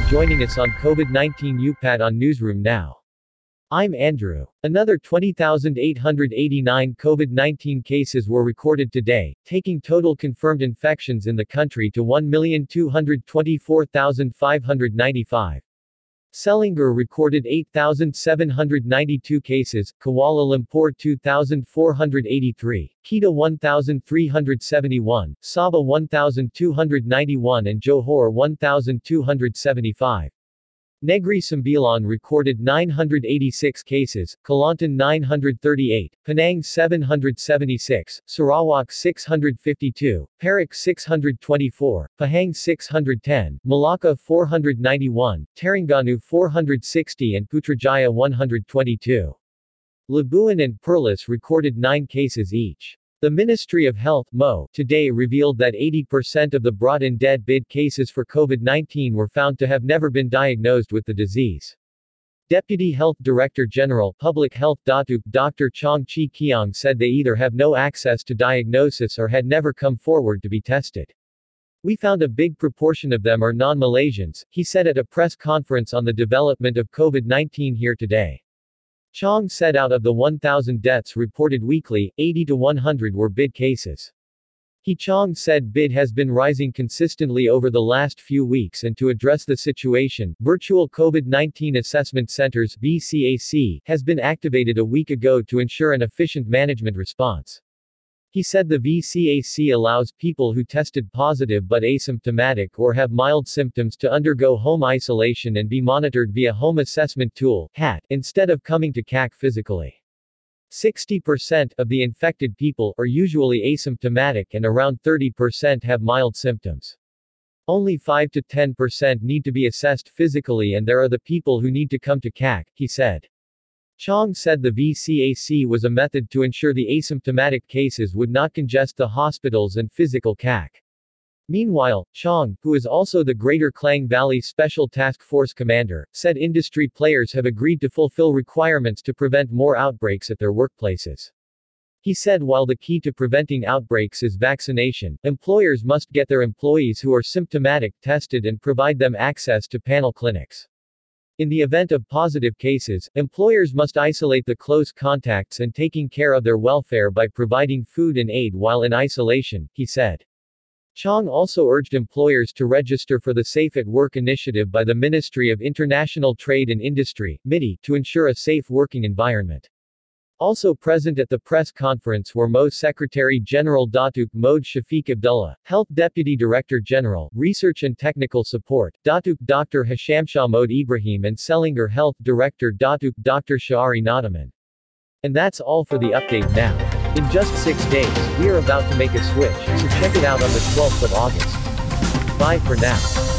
joining us on COVID-19 UPDATE on Newsroom Now. I'm Andrew. Another 20,889 COVID-19 cases were recorded today, taking total confirmed infections in the country to 1,224,595. Selangor recorded 8,792 cases, Kuala Lumpur 2,483, Kedah 1,371, Sabah 1,291 and Johor 1,275. Negri Sembilan recorded 986 cases, Kelantan 938, Penang 776, Sarawak 652, Perak 624, Pahang 610, Malacca 491, Terengganu 460 and Putrajaya 122. Labuan and Perlis recorded 9 cases each. The Ministry of Health MOH, today revealed that 80% of the brought-in dead BID cases for COVID-19 were found to have never been diagnosed with the disease. Deputy Health Director General Public Health Datuk Dr. Chong Chee Kheong said they either have no access to diagnosis or had never come forward to be tested. We found a big proportion of them are non-Malaysians, he said at a press conference on the development of COVID-19 here today. Chong said out of the 1,000 deaths reported weekly, 80 to 100 were BID cases. He Chong said BID has been rising consistently over the last few weeks and to address the situation, Virtual COVID-19 Assessment Centers VCAC, has been activated a week ago to ensure an efficient management response. He said the VCAC allows people who tested positive but asymptomatic or have mild symptoms to undergo home isolation and be monitored via Home Assessment Tool HAT, instead of coming to CAC physically. 60% of the infected people are usually asymptomatic and around 30% have mild symptoms. Only 5 to 10% need to be assessed physically and there are the people who need to come to CAC, he said. Chong said the VCAC was a method to ensure the asymptomatic cases would not congest the hospitals and physical CAC. Meanwhile, Chong, who is also the Greater Klang Valley Special Task Force commander, said industry players have agreed to fulfill requirements to prevent more outbreaks at their workplaces. He said while the key to preventing outbreaks is vaccination, employers must get their employees who are symptomatic tested and provide them access to panel clinics. In the event of positive cases, employers must isolate the close contacts and taking care of their welfare by providing food and aid while in isolation, he said. Chong also urged employers to register for the Safe at Work initiative by the Ministry of International Trade and Industry, MITI, to ensure a safe working environment. Also present at the press conference were MOH Secretary General Datuk Mohd Shafiq Abdullah, Health Deputy Director General, Research and Technical Support, Datuk Dr. Hishamshah Mohd Ibrahim and Selangor Health Director Datuk Dr. Sha'ari Ngadiman. And that's all for the update now. In just six days, we are about to make a switch, so check it out on the 12th of August. Bye for now.